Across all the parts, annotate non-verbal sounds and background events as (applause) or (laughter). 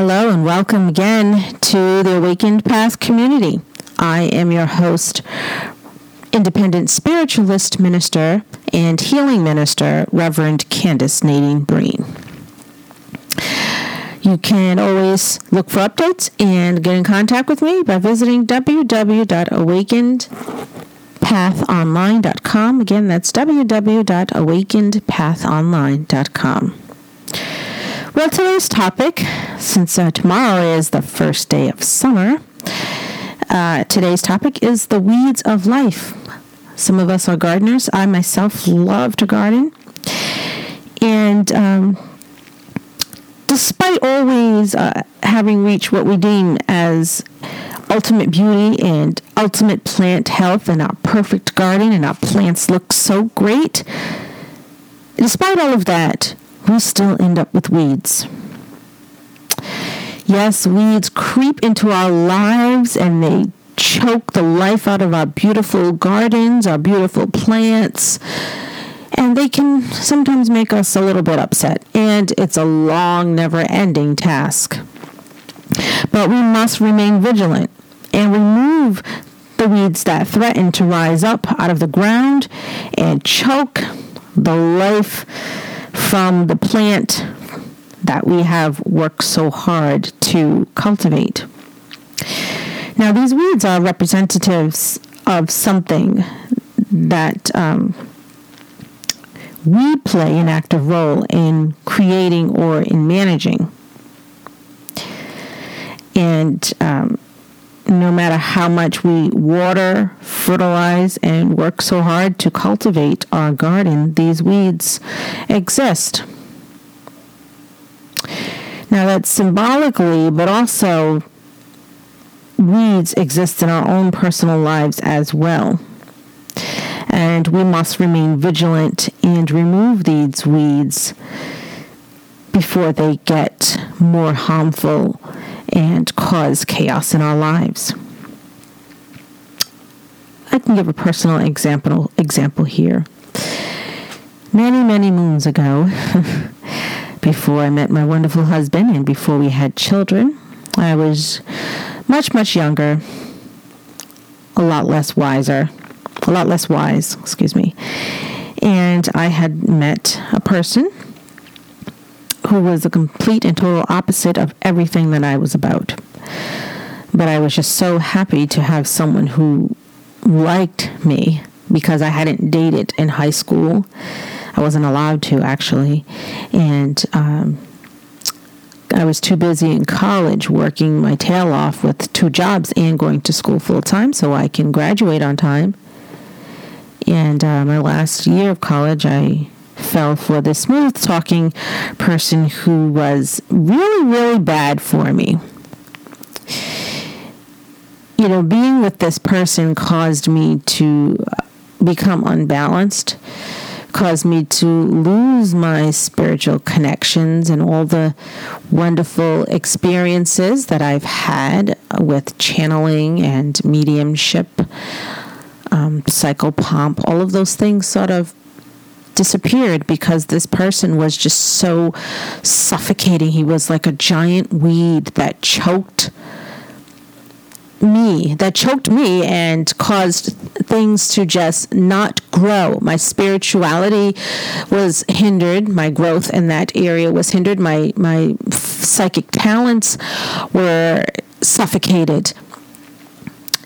Hello and welcome again to the Awakened Path community. I am your host, independent spiritualist minister and healing minister, Reverend Candace Nadine Breen. You can always look for updates and get in contact with me by visiting www.awakenedpathonline.com. Again, that's www.awakenedpathonline.com. Well, today's topic, since uh, tomorrow is the first day of summer, uh, today's topic is the weeds of life. Some of us are gardeners. I myself love to garden. And um, despite always uh, having reached what we deem as ultimate beauty and ultimate plant health and our perfect garden and our plants look so great, despite all of that, we still end up with weeds. Yes, weeds creep into our lives and they choke the life out of our beautiful gardens, our beautiful plants, and they can sometimes make us a little bit upset. And it's a long, never ending task. But we must remain vigilant and remove the weeds that threaten to rise up out of the ground and choke the life from the plant that we have worked so hard to cultivate. Now, these weeds are representatives of something that um, we play an active role in creating or in managing. And um, no matter how much we water, fertilize, and work so hard to cultivate our garden, these weeds exist. Now, that's symbolically, but also weeds exist in our own personal lives as well. And we must remain vigilant and remove these weeds before they get more harmful and cause chaos in our lives. I can give a personal example example here. Many, many moons ago, (laughs) before I met my wonderful husband and before we had children, I was much, much younger, a lot less wiser, a lot less wise, excuse me. And I had met a person who was the complete and total opposite of everything that I was about. But I was just so happy to have someone who liked me because I hadn't dated in high school. I wasn't allowed to, actually. And um, I was too busy in college working my tail off with two jobs and going to school full time so I can graduate on time. And uh, my last year of college, I fell for this smooth talking person who was really, really bad for me. You know, being with this person caused me to become unbalanced, caused me to lose my spiritual connections and all the wonderful experiences that I've had with channeling and mediumship, um, psychopomp, all of those things sort of disappeared because this person was just so suffocating. He was like a giant weed that choked me, that choked me and caused things to just not grow. My spirituality was hindered. My growth in that area was hindered. My my psychic talents were suffocated.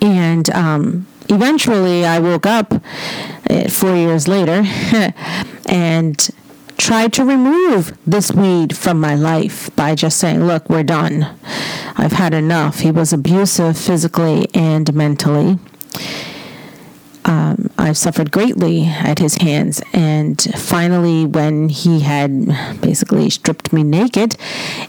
And um, eventually, I woke up uh, four years later (laughs) and tried to remove this weed from my life by just saying, Look, we're done. I've had enough. He was abusive physically and mentally. Um, I've suffered greatly at his hands. And finally, when he had basically stripped me naked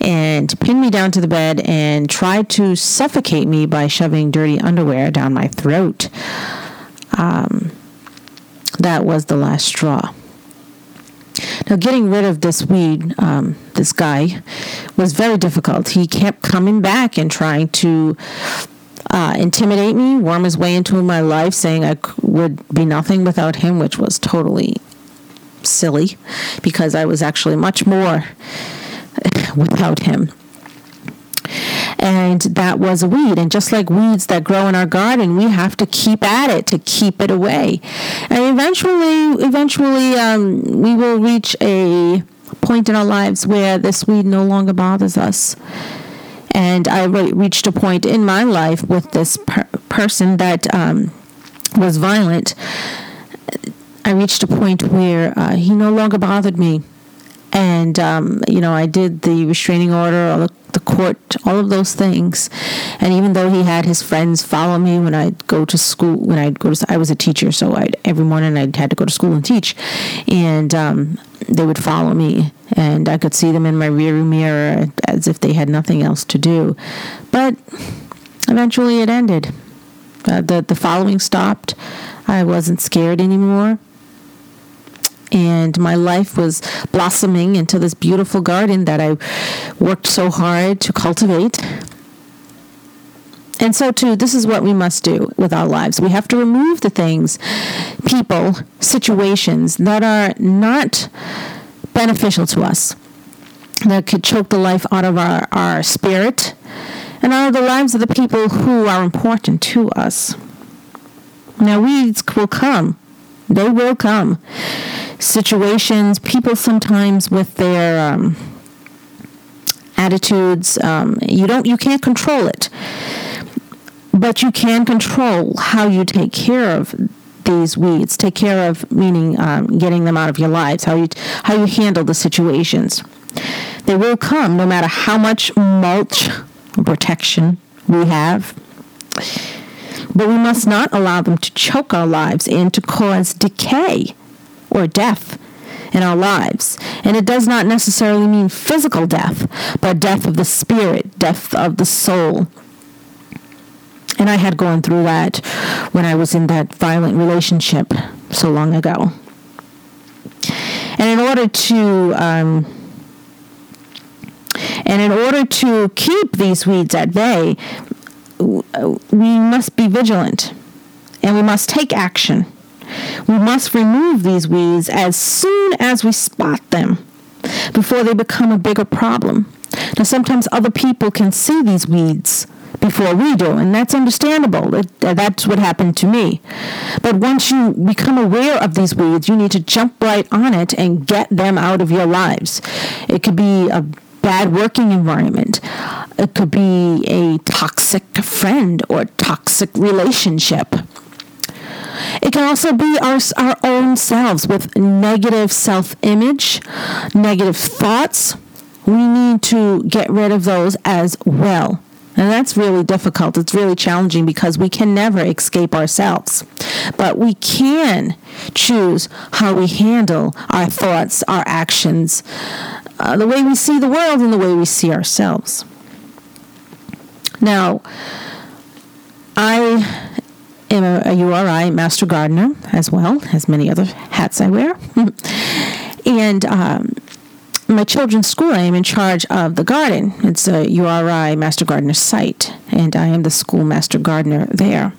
and pinned me down to the bed and tried to suffocate me by shoving dirty underwear down my throat, um, that was the last straw. Now, getting rid of this weed, um, this guy, was very difficult. He kept coming back and trying to uh, intimidate me, worm his way into my life, saying I would be nothing without him, which was totally silly because I was actually much more (laughs) without him. and that was a weed. And just like weeds that grow in our garden, we have to keep at it to keep it away. And eventually, eventually, um, we will reach a point in our lives where this weed no longer bothers us. And I re- reached a point in my life with this per- person that um, was violent. I reached a point where uh, he no longer bothered me and um, you know I did the restraining order, all the, the, court, all of those things. And even though he had his friends follow me when I'd go to school, when I'd go to, I was a teacher, so I every morning I had to go to school and teach, and um, they would follow me, and I could see them in my rearview mirror as if they had nothing else to do. But eventually, it ended. Uh, the the following stopped. I wasn't scared anymore and my life was blossoming into this beautiful garden that I worked so hard to cultivate. And so, too, this is what we must do with our lives. We have to remove the things, people, situations that are not beneficial to us, that could choke the life out of our, our spirit and out of the lives of the people who are important to us. Now, weeds will come, they will come situations, people sometimes with their um, attitudes, um, you don't, you can't control it, but you can control how you take care of these weeds. Take care of meaning um, getting them out of your lives. How you how you handle the situations. They will come, no matter how much mulch protection we have. But we must not allow them to choke our lives and to cause decay or death in our lives. And it does not necessarily mean physical death, but death of the spirit, death of the soul. And I had gone through that when I was in that violent relationship so long ago. And in order to um, and in order to keep these weeds at bay, we must be vigilant and we must take action. We must remove these weeds as soon as we spot them before they become a bigger problem. Now, sometimes other people can see these weeds before we do, and that's understandable. That's what happened to me. But once you become aware of these weeds, you need to jump right on it and get them out of your lives. It could be a bad working environment. It could be a toxic friend or toxic relationship. It can also be our, our own selves with negative self image, negative thoughts. We need to get rid of those as well. And that's really difficult. It's really challenging because we can never escape ourselves. But we can choose how we handle our thoughts, our actions, uh, the way we see the world, and the way we see ourselves. Now, I am a, a URI master gardener as well as many other hats I wear. (laughs) and um, my children's school, I am in charge of the garden. It's a URI master gardener site, and I am the school master gardener there.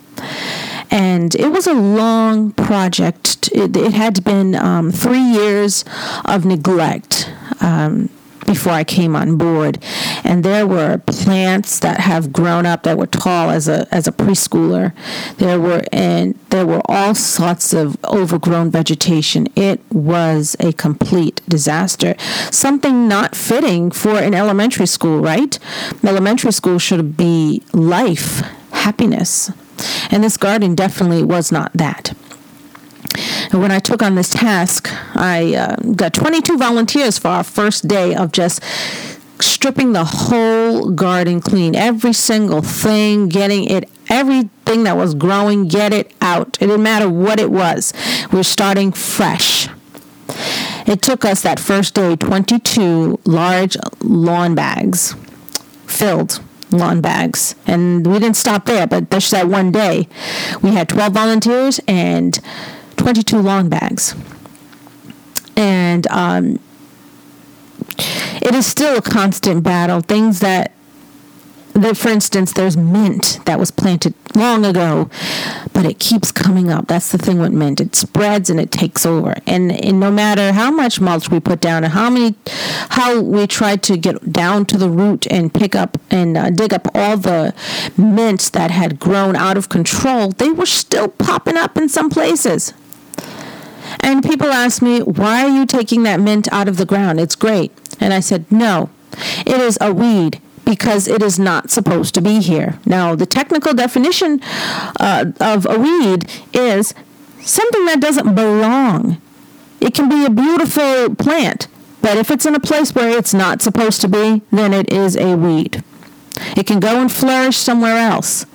And it was a long project. It, it had been um, three years of neglect. Um, before I came on board, and there were plants that have grown up that were tall as a as a preschooler. There were and there were all sorts of overgrown vegetation. It was a complete disaster. Something not fitting for an elementary school, right? Elementary school should be life, happiness. And this garden definitely was not that. And when I took on this task, I uh, got 22 volunteers for our first day of just stripping the whole garden clean, every single thing, getting it, everything that was growing, get it out. It didn't matter what it was. We're starting fresh. It took us that first day 22 large lawn bags filled lawn bags. And we didn't stop there, but just that one day, we had 12 volunteers and 22 long bags. And um, it is still a constant battle. Things that that for instance there's mint that was planted long ago but it keeps coming up that's the thing with mint it spreads and it takes over and, and no matter how much mulch we put down and how many how we try to get down to the root and pick up and uh, dig up all the mints that had grown out of control they were still popping up in some places and people ask me why are you taking that mint out of the ground it's great and i said no it is a weed because it is not supposed to be here. Now, the technical definition uh, of a weed is something that doesn't belong. It can be a beautiful plant, but if it's in a place where it's not supposed to be, then it is a weed. It can go and flourish somewhere else.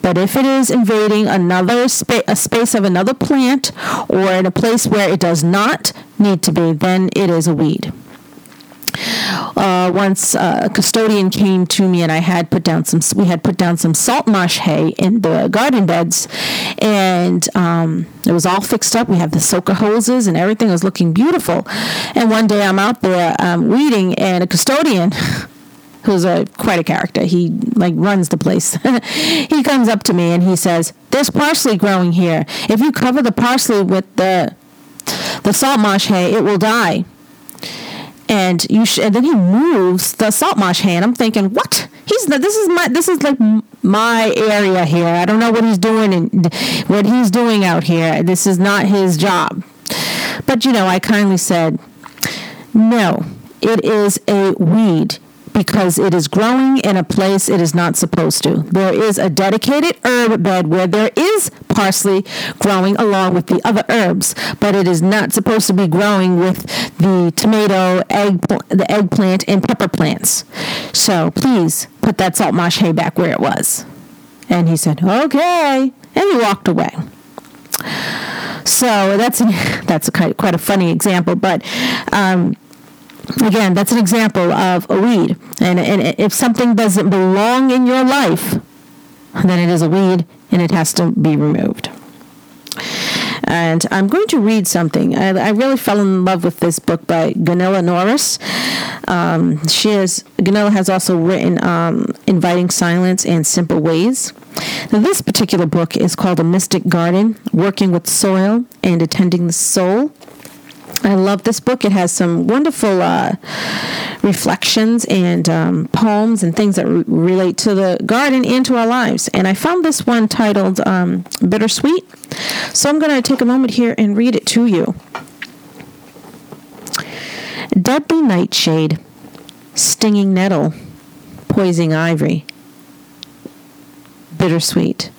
But if it is invading another spa- a space of another plant or in a place where it does not need to be, then it is a weed. Uh, once a custodian came to me and I had put down some we had put down some salt marsh hay in the garden beds and um, it was all fixed up. We had the soaker hoses and everything. Was looking beautiful. And one day I'm out there um, weeding and a custodian (laughs) who's a quite a character he like runs the place (laughs) he comes up to me and he says there's parsley growing here if you cover the parsley with the the salt marsh hay it will die and you sh- and then he moves the salt marsh hand. I'm thinking, what? He's this is my this is like my area here. I don't know what he's doing and what he's doing out here. This is not his job. But you know, I kindly said, no, it is a weed because it is growing in a place it is not supposed to. There is a dedicated herb bed where there is parsley growing along with the other herbs, but it is not supposed to be growing with the tomato, egg, the eggplant, and pepper plants. So please put that salt marsh hay back where it was. And he said, okay. And he walked away. So that's (laughs) that's a quite a funny example, but um, again, that's an example of a weed. And, and if something doesn't belong in your life, then it is a weed and it has to be removed. And I'm going to read something. I, I really fell in love with this book by Gunilla Norris. Um, she is Gunilla has also written um, "Inviting Silence" and "Simple Ways." Now, this particular book is called "A Mystic Garden: Working with Soil and Attending the Soul." I love this book. It has some wonderful uh, reflections and um, poems and things that re- relate to the garden and to our lives. And I found this one titled um, Bittersweet. So I'm going to take a moment here and read it to you. Deadly nightshade, stinging nettle, poison ivy, bittersweet.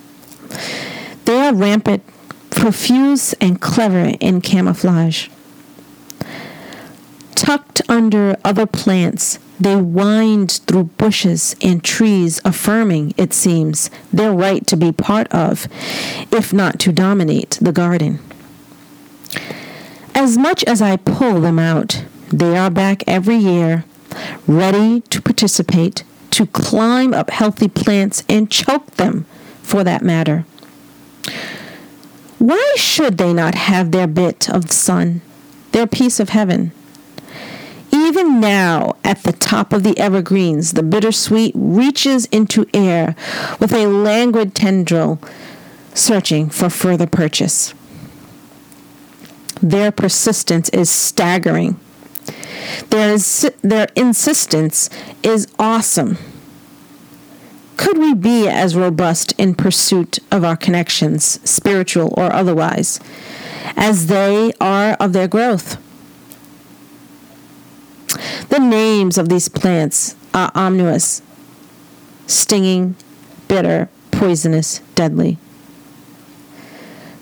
They are rampant, profuse, and clever in camouflage. Under other plants, they wind through bushes and trees, affirming, it seems, their right to be part of, if not to dominate, the garden. As much as I pull them out, they are back every year, ready to participate, to climb up healthy plants and choke them, for that matter. Why should they not have their bit of the sun, their piece of heaven? Even now, at the top of the evergreens, the bittersweet reaches into air with a languid tendril, searching for further purchase. Their persistence is staggering. Their, their insistence is awesome. Could we be as robust in pursuit of our connections, spiritual or otherwise, as they are of their growth? The names of these plants are ominous, stinging, bitter, poisonous, deadly.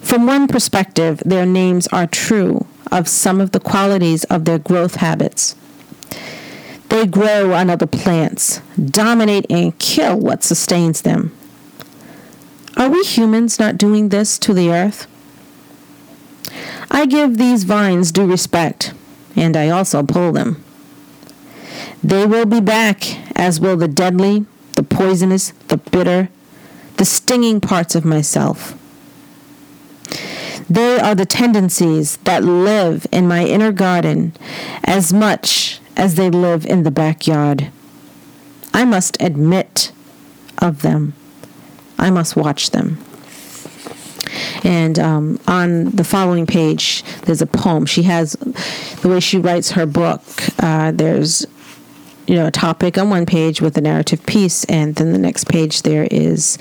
From one perspective, their names are true of some of the qualities of their growth habits. They grow on other plants, dominate and kill what sustains them. Are we humans not doing this to the earth? I give these vines due respect, and I also pull them. They will be back, as will the deadly, the poisonous, the bitter, the stinging parts of myself. They are the tendencies that live in my inner garden as much as they live in the backyard. I must admit of them. I must watch them. And um, on the following page, there's a poem. She has the way she writes her book. Uh, there's you know a topic on one page with a narrative piece, and then the next page there is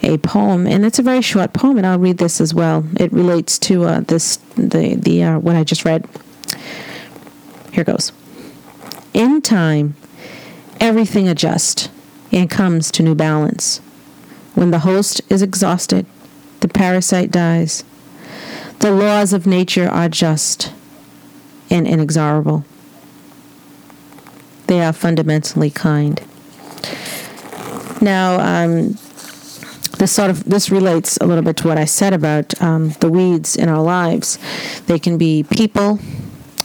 a poem, and it's a very short poem. And I'll read this as well. It relates to uh, this the the uh, what I just read. Here goes. In time, everything adjusts and comes to new balance. When the host is exhausted, the parasite dies. The laws of nature are just and inexorable. They are fundamentally kind. Now, um, this sort of this relates a little bit to what I said about um, the weeds in our lives. They can be people,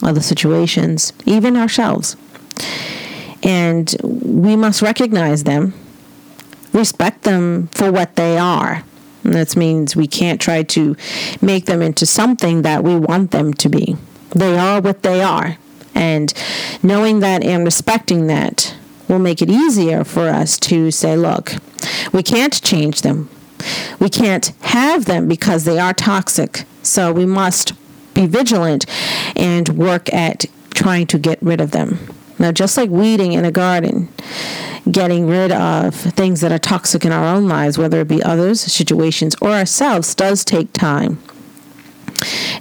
other situations, even ourselves, and we must recognize them, respect them for what they are. And that means we can't try to make them into something that we want them to be. They are what they are. And knowing that and respecting that will make it easier for us to say, look, we can't change them. We can't have them because they are toxic. So we must be vigilant and work at trying to get rid of them. Now, just like weeding in a garden, getting rid of things that are toxic in our own lives, whether it be others, situations, or ourselves, does take time.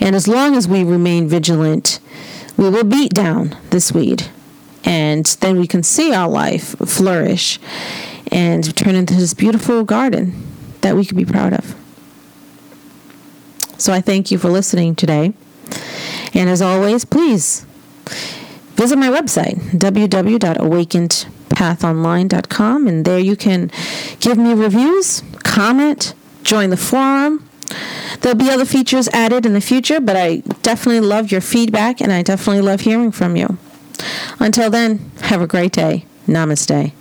And as long as we remain vigilant, we will beat down this weed. And then we can see our life flourish and turn into this beautiful garden that we can be proud of. So I thank you for listening today. And as always, please visit my website, www.awakenedpathonline.com, and there you can give me reviews, comment, join the forum. There'll be other features added in the future, but I definitely love your feedback and I definitely love hearing from you. Until then, have a great day. Namaste.